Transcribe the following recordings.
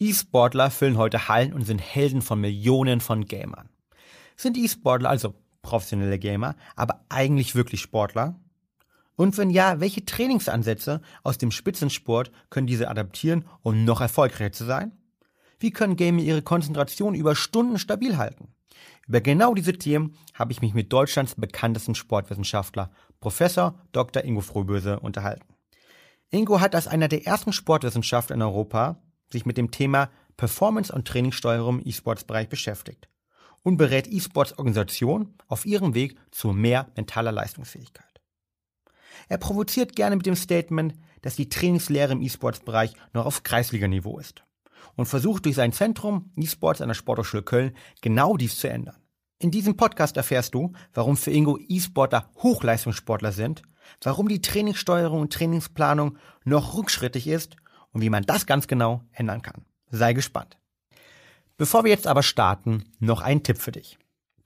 E-Sportler füllen heute Hallen und sind Helden von Millionen von Gamern. Sind E-Sportler also professionelle Gamer, aber eigentlich wirklich Sportler? Und wenn ja, welche Trainingsansätze aus dem Spitzensport können diese adaptieren, um noch erfolgreicher zu sein? Wie können Gamer ihre Konzentration über Stunden stabil halten? Über genau diese Themen habe ich mich mit Deutschlands bekanntesten Sportwissenschaftler, Professor Dr. Ingo Frohböse, unterhalten. Ingo hat als einer der ersten Sportwissenschaftler in Europa sich mit dem Thema Performance- und Trainingssteuerung im E-Sports-Bereich beschäftigt und berät E-Sports-Organisationen auf ihrem Weg zu mehr mentaler Leistungsfähigkeit. Er provoziert gerne mit dem Statement, dass die Trainingslehre im E-Sports-Bereich noch auf Kreisliganiveau ist und versucht durch sein Zentrum E-Sports an der Sporthochschule Köln genau dies zu ändern. In diesem Podcast erfährst du, warum für Ingo E-Sportler Hochleistungssportler sind, warum die Trainingssteuerung und Trainingsplanung noch rückschrittig ist und wie man das ganz genau ändern kann. Sei gespannt. Bevor wir jetzt aber starten, noch ein Tipp für dich.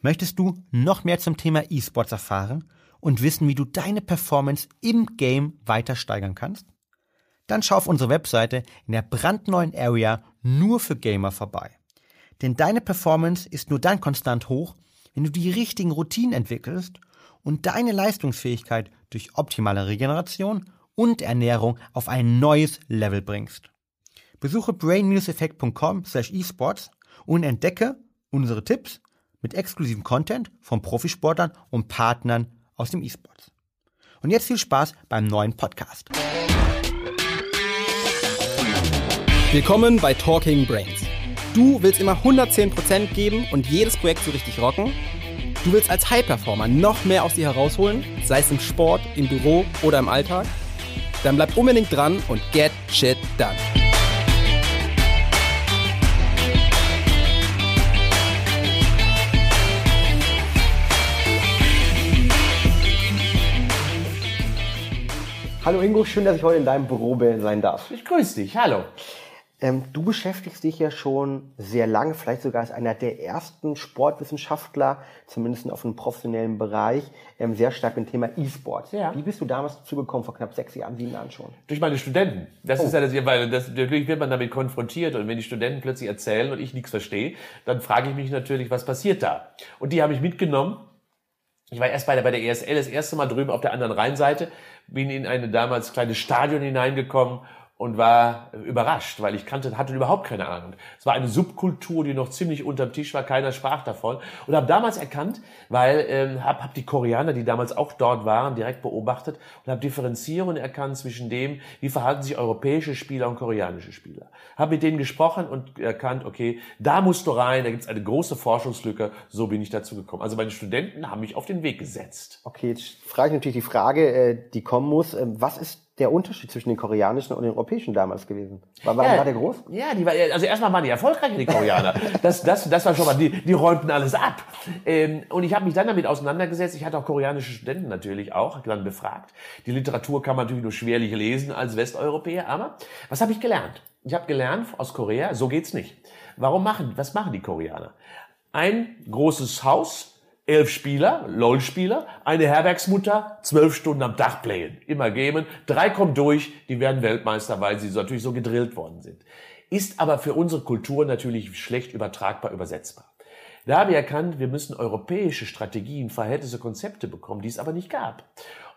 Möchtest du noch mehr zum Thema E-Sports erfahren und wissen, wie du deine Performance im Game weiter steigern kannst? Dann schau auf unsere Webseite in der brandneuen Area nur für Gamer vorbei. Denn deine Performance ist nur dann konstant hoch, wenn du die richtigen Routinen entwickelst und deine Leistungsfähigkeit durch optimale Regeneration und Ernährung auf ein neues Level bringst. Besuche brain-effekt.com slash esports und entdecke unsere Tipps mit exklusivem Content von Profisportlern und Partnern aus dem E-Sports. Und jetzt viel Spaß beim neuen Podcast. Willkommen bei Talking Brains. Du willst immer 110% geben und jedes Projekt so richtig rocken? Du willst als High-Performer noch mehr aus dir herausholen, sei es im Sport, im Büro oder im Alltag? Dann bleib unbedingt dran und get shit done. Hallo Ingo, schön, dass ich heute in deinem Büro sein darf. Ich grüße dich, hallo. Ähm, du beschäftigst dich ja schon sehr lange, vielleicht sogar als einer der ersten Sportwissenschaftler, zumindest auf einem professionellen Bereich, ähm, sehr stark mit dem Thema E-Sport. Ja. Wie bist du damals dazu gekommen, vor knapp sechs Jahren, sieben Jahren schon? Durch meine Studenten. Das oh. ist ja das, weil das, natürlich wird man damit konfrontiert und wenn die Studenten plötzlich erzählen und ich nichts verstehe, dann frage ich mich natürlich, was passiert da? Und die habe ich mitgenommen ich war erst bei der, bei der ESL das erste Mal drüben auf der anderen Rheinseite, bin in eine damals kleines Stadion hineingekommen und war überrascht, weil ich kannte, hatte überhaupt keine Ahnung. Es war eine Subkultur, die noch ziemlich unterm Tisch war, keiner sprach davon und habe damals erkannt, weil ähm, habe hab die Koreaner, die damals auch dort waren, direkt beobachtet und habe Differenzierungen erkannt zwischen dem, wie verhalten sich europäische Spieler und koreanische Spieler. Habe mit denen gesprochen und erkannt, okay, da musst du rein, da gibt es eine große Forschungslücke, so bin ich dazu gekommen. Also meine Studenten haben mich auf den Weg gesetzt. Okay, jetzt frage ich natürlich die Frage, äh, die kommen muss, ähm, was ist der Unterschied zwischen den koreanischen und den europäischen damals gewesen? War, war, ja, war der groß? Ja, die war, also erstmal waren die erfolgreicher, die Koreaner. Das, das, das war schon mal, die, die räumten alles ab. Ähm, und ich habe mich dann damit auseinandergesetzt. Ich hatte auch koreanische Studenten natürlich auch dann befragt. Die Literatur kann man natürlich nur schwerlich lesen als Westeuropäer. Aber was habe ich gelernt? Ich habe gelernt aus Korea, so geht's nicht. Warum machen, was machen die Koreaner? Ein großes Haus, elf Spieler, LOL-Spieler, eine Herbergsmutter, zwölf Stunden am Tag playen, immer gamen. Drei kommen durch, die werden Weltmeister, weil sie so natürlich so gedrillt worden sind. Ist aber für unsere Kultur natürlich schlecht übertragbar, übersetzbar. Da haben wir erkannt, wir müssen europäische Strategien, Verhältnisse, Konzepte bekommen, die es aber nicht gab.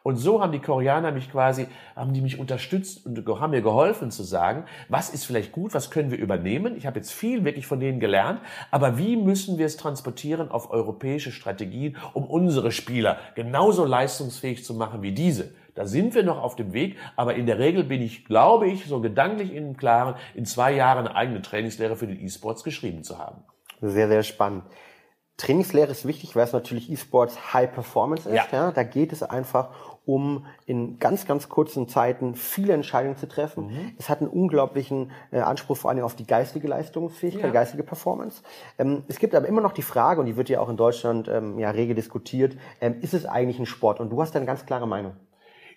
Und so haben die Koreaner mich quasi, haben die mich unterstützt und haben mir geholfen zu sagen, was ist vielleicht gut, was können wir übernehmen. Ich habe jetzt viel wirklich von denen gelernt, aber wie müssen wir es transportieren auf europäische Strategien, um unsere Spieler genauso leistungsfähig zu machen wie diese. Da sind wir noch auf dem Weg, aber in der Regel bin ich, glaube ich, so gedanklich in Klaren, in zwei Jahren eine eigene Trainingslehre für den E-Sports geschrieben zu haben. Sehr, sehr spannend. Trainingslehre ist wichtig, weil es natürlich E-Sports High Performance ist. Ja. ja. Da geht es einfach um in ganz, ganz kurzen Zeiten viele Entscheidungen zu treffen. Mhm. Es hat einen unglaublichen äh, Anspruch vor allem auf die geistige Leistungsfähigkeit, ja. geistige Performance. Ähm, es gibt aber immer noch die Frage, und die wird ja auch in Deutschland ähm, ja rege diskutiert, ähm, ist es eigentlich ein Sport? Und du hast da eine ganz klare Meinung.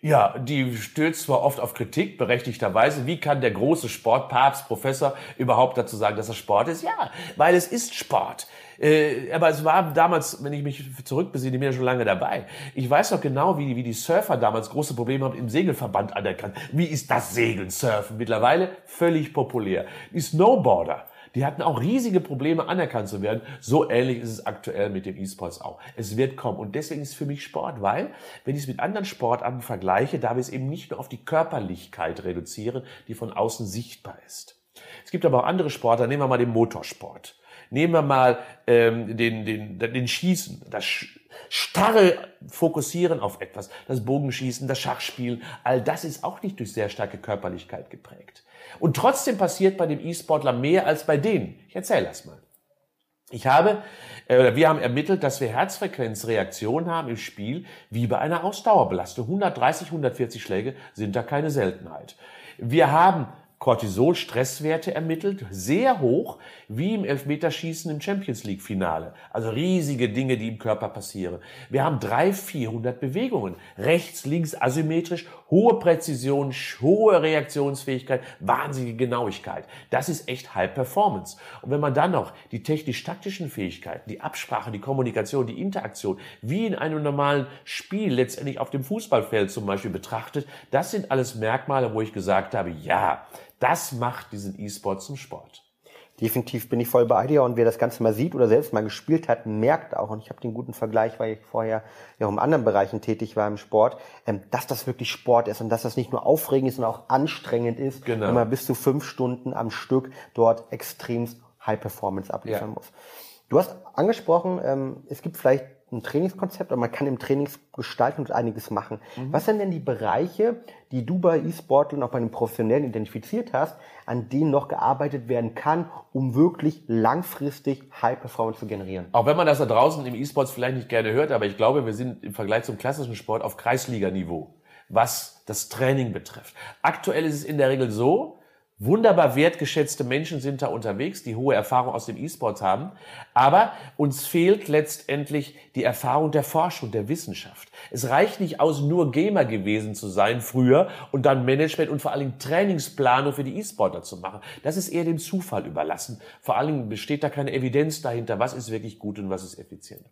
Ja, die stößt zwar oft auf Kritik, berechtigterweise. Wie kann der große Sportpapst, Professor überhaupt dazu sagen, dass das Sport ist? Ja, weil es ist Sport. Äh, aber es war damals, wenn ich mich zurückbesinne, ich bin ja schon lange dabei. Ich weiß noch genau, wie, wie die Surfer damals große Probleme haben, im Segelverband anerkannt. Wie ist das Segeln, Surfen? Mittlerweile völlig populär. Die Snowboarder, die hatten auch riesige Probleme, anerkannt zu werden. So ähnlich ist es aktuell mit dem E-Sports auch. Es wird kommen. Und deswegen ist es für mich Sport, weil, wenn ich es mit anderen Sportarten vergleiche, darf ich es eben nicht nur auf die Körperlichkeit reduzieren, die von außen sichtbar ist. Es gibt aber auch andere Sportarten, nehmen wir mal den Motorsport. Nehmen wir mal ähm, den, den, den Schießen, das starre Fokussieren auf etwas, das Bogenschießen, das Schachspielen, all das ist auch nicht durch sehr starke Körperlichkeit geprägt. Und trotzdem passiert bei dem E-Sportler mehr als bei denen. Ich erzähle das mal. Ich habe, äh, wir haben ermittelt, dass wir Herzfrequenzreaktionen haben im Spiel wie bei einer Ausdauerbelastung. 130, 140 Schläge sind da keine Seltenheit. Wir haben Cortisol-Stresswerte ermittelt, sehr hoch, wie im Elfmeterschießen im Champions League Finale. Also riesige Dinge, die im Körper passieren. Wir haben drei, 400 Bewegungen. Rechts, links, asymmetrisch, hohe Präzision, hohe Reaktionsfähigkeit, wahnsinnige Genauigkeit. Das ist echt High Performance. Und wenn man dann noch die technisch-taktischen Fähigkeiten, die Absprache, die Kommunikation, die Interaktion, wie in einem normalen Spiel letztendlich auf dem Fußballfeld zum Beispiel betrachtet, das sind alles Merkmale, wo ich gesagt habe, ja, das macht diesen E-Sport zum Sport. Definitiv bin ich voll bei dir und wer das Ganze mal sieht oder selbst mal gespielt hat, merkt auch, und ich habe den guten Vergleich, weil ich vorher ja auch in anderen Bereichen tätig war im Sport, ähm, dass das wirklich Sport ist und dass das nicht nur aufregend ist, sondern auch anstrengend ist, genau. wenn man bis zu fünf Stunden am Stück dort extremst High Performance abliefern ja. muss. Du hast angesprochen, ähm, es gibt vielleicht ein Trainingskonzept und man kann im Trainings gestalten und einiges machen. Mhm. Was sind denn die Bereiche, die du bei E-Sportlern auch bei den Professionellen identifiziert hast, an denen noch gearbeitet werden kann, um wirklich langfristig High Performance zu generieren? Auch wenn man das da draußen im E-Sports vielleicht nicht gerne hört, aber ich glaube, wir sind im Vergleich zum klassischen Sport auf Kreisliganiveau, was das Training betrifft. Aktuell ist es in der Regel so, Wunderbar wertgeschätzte Menschen sind da unterwegs, die hohe Erfahrung aus dem E-Sports haben. Aber uns fehlt letztendlich die Erfahrung der Forschung, der Wissenschaft. Es reicht nicht aus, nur Gamer gewesen zu sein früher und dann Management und vor allem Trainingsplanung für die E-Sportler zu machen. Das ist eher dem Zufall überlassen. Vor allem besteht da keine Evidenz dahinter, was ist wirklich gut und was ist effizient.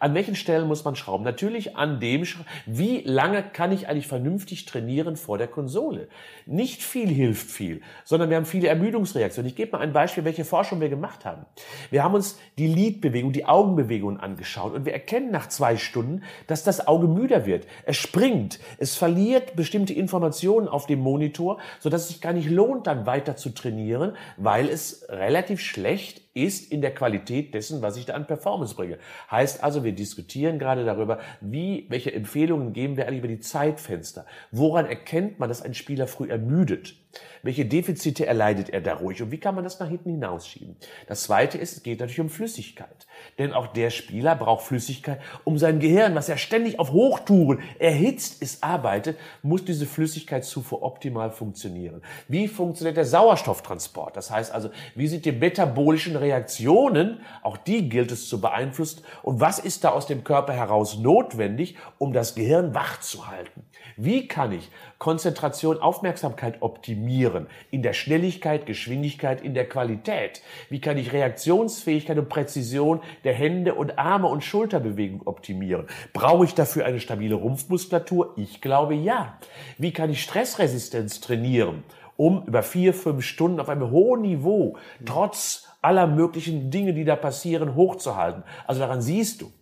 An welchen Stellen muss man schrauben? Natürlich an dem, wie lange kann ich eigentlich vernünftig trainieren vor der Konsole? Nicht viel hilft viel sondern wir haben viele Ermüdungsreaktionen. Ich gebe mal ein Beispiel, welche Forschung wir gemacht haben. Wir haben uns die Lidbewegung, die Augenbewegungen angeschaut und wir erkennen nach zwei Stunden, dass das Auge müder wird. Es springt, es verliert bestimmte Informationen auf dem Monitor, sodass es sich gar nicht lohnt, dann weiter zu trainieren, weil es relativ schlecht ist in der Qualität dessen, was ich da an Performance bringe. Heißt also, wir diskutieren gerade darüber, wie, welche Empfehlungen geben wir eigentlich über die Zeitfenster? Woran erkennt man, dass ein Spieler früh ermüdet? Welche Defizite erleidet er dadurch und wie kann man das nach hinten hinausschieben? Das zweite ist, es geht natürlich um Flüssigkeit. Denn auch der Spieler braucht Flüssigkeit, um sein Gehirn, was ja ständig auf Hochtouren erhitzt ist, arbeitet, muss diese Flüssigkeitszufuhr optimal funktionieren. Wie funktioniert der Sauerstofftransport? Das heißt also, wie sind die metabolischen Reaktionen, auch die gilt es zu beeinflussen. Und was ist da aus dem Körper heraus notwendig, um das Gehirn wach zu halten? Wie kann ich Konzentration, Aufmerksamkeit optimieren? In der Schnelligkeit, Geschwindigkeit, in der Qualität? Wie kann ich Reaktionsfähigkeit und Präzision der Hände und Arme und Schulterbewegung optimieren? Brauche ich dafür eine stabile Rumpfmuskulatur? Ich glaube ja. Wie kann ich Stressresistenz trainieren? Um über vier, fünf Stunden auf einem hohen Niveau, trotz aller möglichen Dinge, die da passieren, hochzuhalten. Also daran siehst du,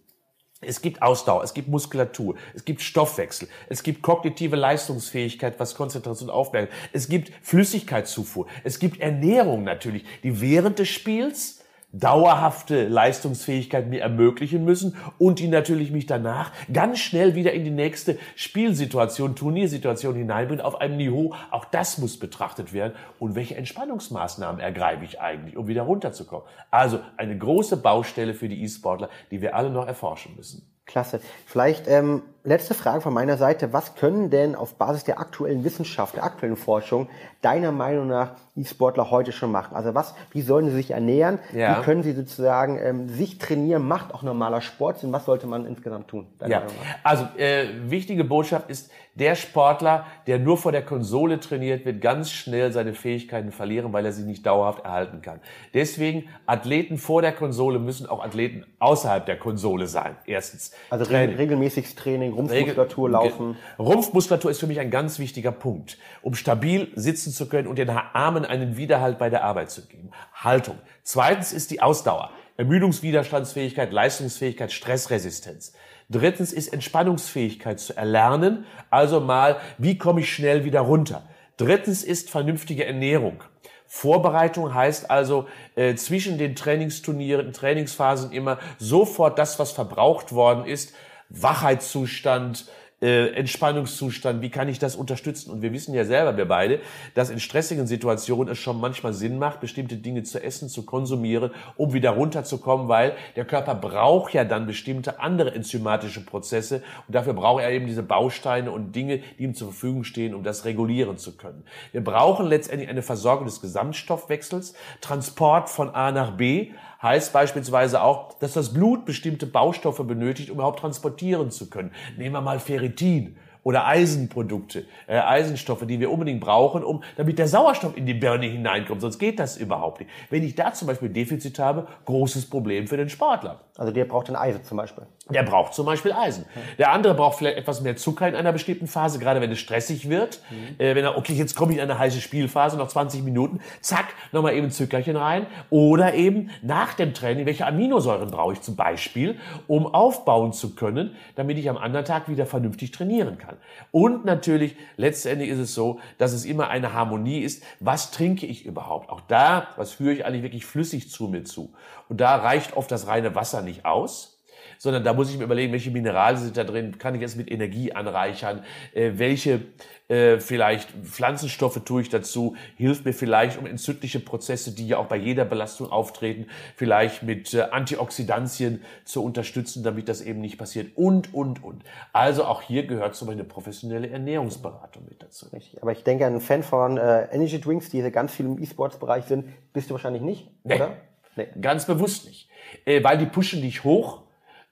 es gibt Ausdauer, es gibt Muskulatur, es gibt Stoffwechsel, es gibt kognitive Leistungsfähigkeit, was Konzentration aufmerkt, es gibt Flüssigkeitszufuhr, es gibt Ernährung natürlich, die während des Spiels dauerhafte Leistungsfähigkeit mir ermöglichen müssen und die natürlich mich danach ganz schnell wieder in die nächste Spielsituation, Turniersituation hineinbringen auf einem Niveau. Auch das muss betrachtet werden. Und welche Entspannungsmaßnahmen ergreife ich eigentlich, um wieder runterzukommen? Also eine große Baustelle für die E-Sportler, die wir alle noch erforschen müssen. Klasse. Vielleicht ähm, letzte Frage von meiner Seite. Was können denn auf Basis der aktuellen Wissenschaft, der aktuellen Forschung, deiner Meinung nach E-Sportler heute schon machen? Also was, wie sollen sie sich ernähren? Ja. Wie können sie sozusagen ähm, sich trainieren? Macht auch normaler Sport Sinn? Was sollte man insgesamt tun? Ja, also äh, wichtige Botschaft ist, der Sportler, der nur vor der Konsole trainiert, wird ganz schnell seine Fähigkeiten verlieren, weil er sie nicht dauerhaft erhalten kann. Deswegen, Athleten vor der Konsole müssen auch Athleten außerhalb der Konsole sein. Erstens. Also Training. regel, regelmäßiges Training, Rumpfmuskulatur, Laufen. Rumpfmuskulatur ist für mich ein ganz wichtiger Punkt, um stabil sitzen zu können und den Armen einen Widerhalt bei der Arbeit zu geben. Haltung. Zweitens ist die Ausdauer. Ermüdungswiderstandsfähigkeit, Leistungsfähigkeit, Stressresistenz. Drittens ist Entspannungsfähigkeit zu erlernen. Also mal, wie komme ich schnell wieder runter? Drittens ist vernünftige Ernährung. Vorbereitung heißt also äh, zwischen den Trainingsturnieren, Trainingsphasen immer sofort das, was verbraucht worden ist, Wachheitszustand, äh, Entspannungszustand, wie kann ich das unterstützen? Und wir wissen ja selber, wir beide, dass in stressigen Situationen es schon manchmal Sinn macht, bestimmte Dinge zu essen, zu konsumieren, um wieder runterzukommen, weil der Körper braucht ja dann bestimmte andere enzymatische Prozesse und dafür braucht er eben diese Bausteine und Dinge, die ihm zur Verfügung stehen, um das regulieren zu können. Wir brauchen letztendlich eine Versorgung des Gesamtstoffwechsels, Transport von A nach B, heißt beispielsweise auch, dass das Blut bestimmte Baustoffe benötigt, um überhaupt transportieren zu können. Nehmen wir mal Ferritin oder Eisenprodukte, äh, Eisenstoffe, die wir unbedingt brauchen, um, damit der Sauerstoff in die Birne hineinkommt. Sonst geht das überhaupt nicht. Wenn ich da zum Beispiel Defizit habe, großes Problem für den Sportler. Also der braucht ein Eisen zum Beispiel. Der braucht zum Beispiel Eisen. Der andere braucht vielleicht etwas mehr Zucker in einer bestimmten Phase, gerade wenn es stressig wird. Äh, wenn er, okay, jetzt komme ich in eine heiße Spielphase, noch 20 Minuten, zack, nochmal eben Zuckerchen rein. Oder eben nach dem Training, welche Aminosäuren brauche ich zum Beispiel, um aufbauen zu können, damit ich am anderen Tag wieder vernünftig trainieren kann. Und natürlich, letztendlich ist es so, dass es immer eine Harmonie ist. Was trinke ich überhaupt? Auch da, was führe ich eigentlich wirklich flüssig zu mir zu? Und da reicht oft das reine Wasser nicht aus sondern da muss ich mir überlegen, welche Minerale sind da drin, kann ich es mit Energie anreichern, äh, welche äh, vielleicht Pflanzenstoffe tue ich dazu, hilft mir vielleicht um entzündliche Prozesse, die ja auch bei jeder Belastung auftreten, vielleicht mit äh, Antioxidantien zu unterstützen, damit das eben nicht passiert und, und, und. Also auch hier gehört zum Beispiel eine professionelle Ernährungsberatung mit dazu. Richtig. Aber ich denke, ein Fan von äh, Energy Drinks, die ganz viel im E-Sports-Bereich sind, bist du wahrscheinlich nicht, Nee. oder? Nee. Ganz bewusst nicht. Äh, weil die pushen dich hoch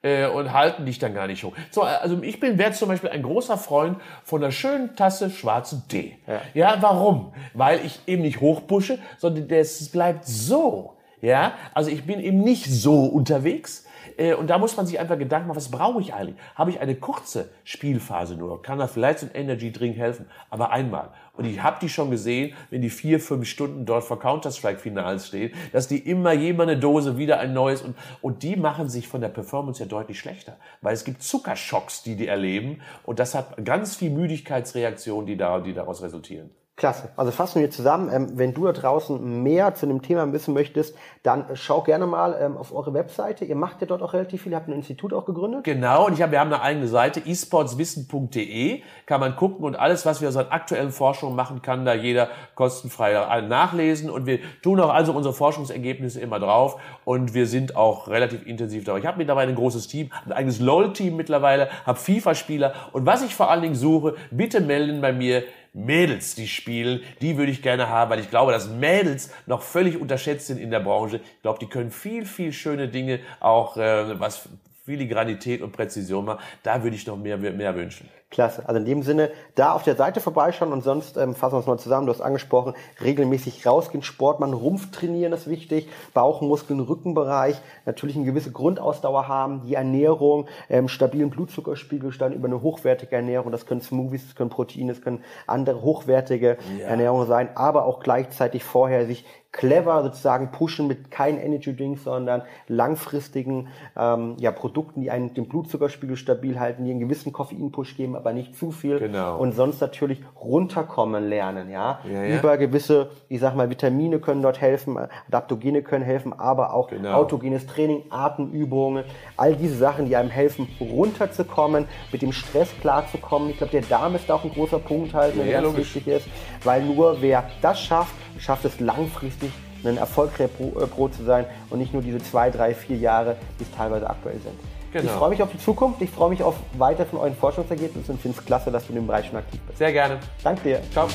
äh, und halten dich dann gar nicht hoch. So, also ich bin wäre zum Beispiel ein großer Freund von einer schönen Tasse schwarzen Tee. Ja. warum? Weil ich eben nicht hochpushe, sondern das bleibt so. Ja, also ich bin eben nicht so unterwegs. Äh, Und da muss man sich einfach Gedanken machen, was brauche ich eigentlich? Habe ich eine kurze Spielphase nur? Kann da vielleicht so ein Energy Drink helfen? Aber einmal. Und ich habe die schon gesehen, wenn die vier, fünf Stunden dort vor Counter-Strike-Finals stehen, dass die immer jemand eine Dose, wieder ein neues und, und die machen sich von der Performance ja deutlich schlechter. Weil es gibt Zuckerschocks, die die erleben und das hat ganz viel Müdigkeitsreaktionen, die, da, die daraus resultieren. Klasse. Also fassen wir zusammen. Ähm, wenn du da draußen mehr zu dem Thema wissen möchtest, dann schau gerne mal ähm, auf eure Webseite. Ihr macht ja dort auch relativ viel. Ihr habt ein Institut auch gegründet. Genau, und ich hab, wir haben eine eigene Seite, esportswissen.de, kann man gucken und alles, was wir seit aktuellen Forschungen machen, kann da jeder kostenfrei nachlesen und wir tun auch also unsere Forschungsergebnisse immer drauf und wir sind auch relativ intensiv dabei. Ich habe mittlerweile ein großes Team, ein eigenes LOL-Team mittlerweile, habe FIFA-Spieler und was ich vor allen Dingen suche, bitte melden bei mir Mädels, die spielen, die würde ich gerne haben, weil ich glaube, dass Mädels noch völlig unterschätzt sind in der Branche. Ich glaube, die können viel, viel schöne Dinge, auch äh, was Filigranität und Präzision machen. Da würde ich noch mehr, mehr wünschen. Klasse. Also in dem Sinne, da auf der Seite vorbeischauen und sonst ähm, fassen wir uns mal zusammen. Du hast angesprochen, regelmäßig rausgehen, Sport machen, Rumpf trainieren ist wichtig, Bauchmuskeln, Rückenbereich, natürlich eine gewisse Grundausdauer haben, die Ernährung, ähm, stabilen Blutzuckerspiegel dann über eine hochwertige Ernährung. Das können Smoothies, das können Proteine, das können andere hochwertige Ernährung sein, aber auch gleichzeitig vorher sich clever sozusagen pushen mit keinen Energy Drinks, sondern langfristigen ähm, ja, Produkten, die einen den Blutzuckerspiegel stabil halten, die einen gewissen Koffeinpush geben, aber nicht zu viel. Genau. Und sonst natürlich runterkommen lernen, ja. Ja, ja. Über gewisse, ich sag mal, Vitamine können dort helfen, Adaptogene können helfen, aber auch Genau. autogenes Training, Atemübungen, all diese Sachen, die einem helfen, runterzukommen, mit dem Stress klarzukommen. Ich glaube, der Darm ist da auch ein großer Punkt halt, der Ja, ganz logisch. wichtig ist, weil nur wer das schafft, schafft es langfristig ein erfolgreicher Pro, äh, Pro zu sein und nicht nur diese zwei, drei, vier Jahre, die es teilweise aktuell sind. Genau. Ich freue mich auf die Zukunft, ich freue mich auf weiter von euren Forschungsergebnissen und finde es klasse, dass du in dem Bereich schon aktiv bist. Sehr gerne. Danke dir. Ciao.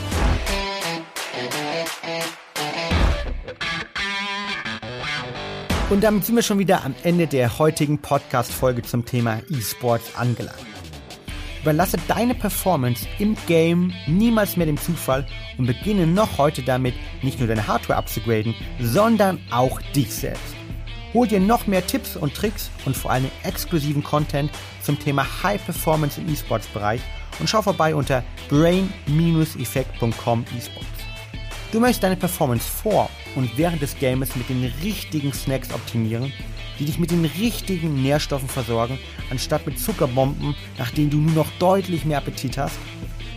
Und damit sind wir schon wieder am Ende der heutigen Podcast-Folge zum Thema E-Sports angelangt. Überlasse deine Performance im Game niemals mehr dem Zufall und beginne noch heute damit, nicht nur deine Hardware abzugraden, sondern auch dich selbst. Hol dir noch mehr Tipps und Tricks und vor allem exklusiven Content zum Thema High Performance im E-Sports-Bereich und schau vorbei unter brain-effekt.com esports. Du möchtest deine Performance vor und während des Games mit den richtigen Snacks optimieren, die dich mit den richtigen Nährstoffen versorgen, anstatt mit Zuckerbomben, nach denen du nur noch deutlich mehr Appetit hast?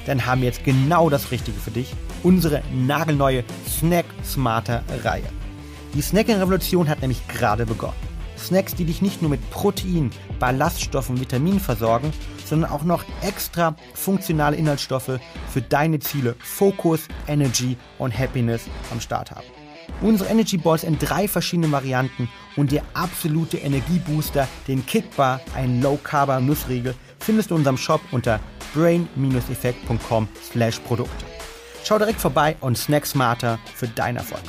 Dann haben wir jetzt genau das Richtige für dich, unsere nagelneue Snack Smarter Reihe. Die Snacking-Revolution hat nämlich gerade begonnen. Snacks, die dich nicht nur mit Protein, Ballaststoffen, Vitaminen versorgen, sondern auch noch extra funktionale Inhaltsstoffe für deine Ziele Focus, Energy und Happiness am Start haben. Unsere Energy Balls in drei verschiedenen Varianten und der absolute Energiebooster, den Kickbar, ein Low Carb Nussriegel, findest du in unserem Shop unter brain-effekt.com slash Produkte. Schau direkt vorbei und snack smarter für deinen Erfolg.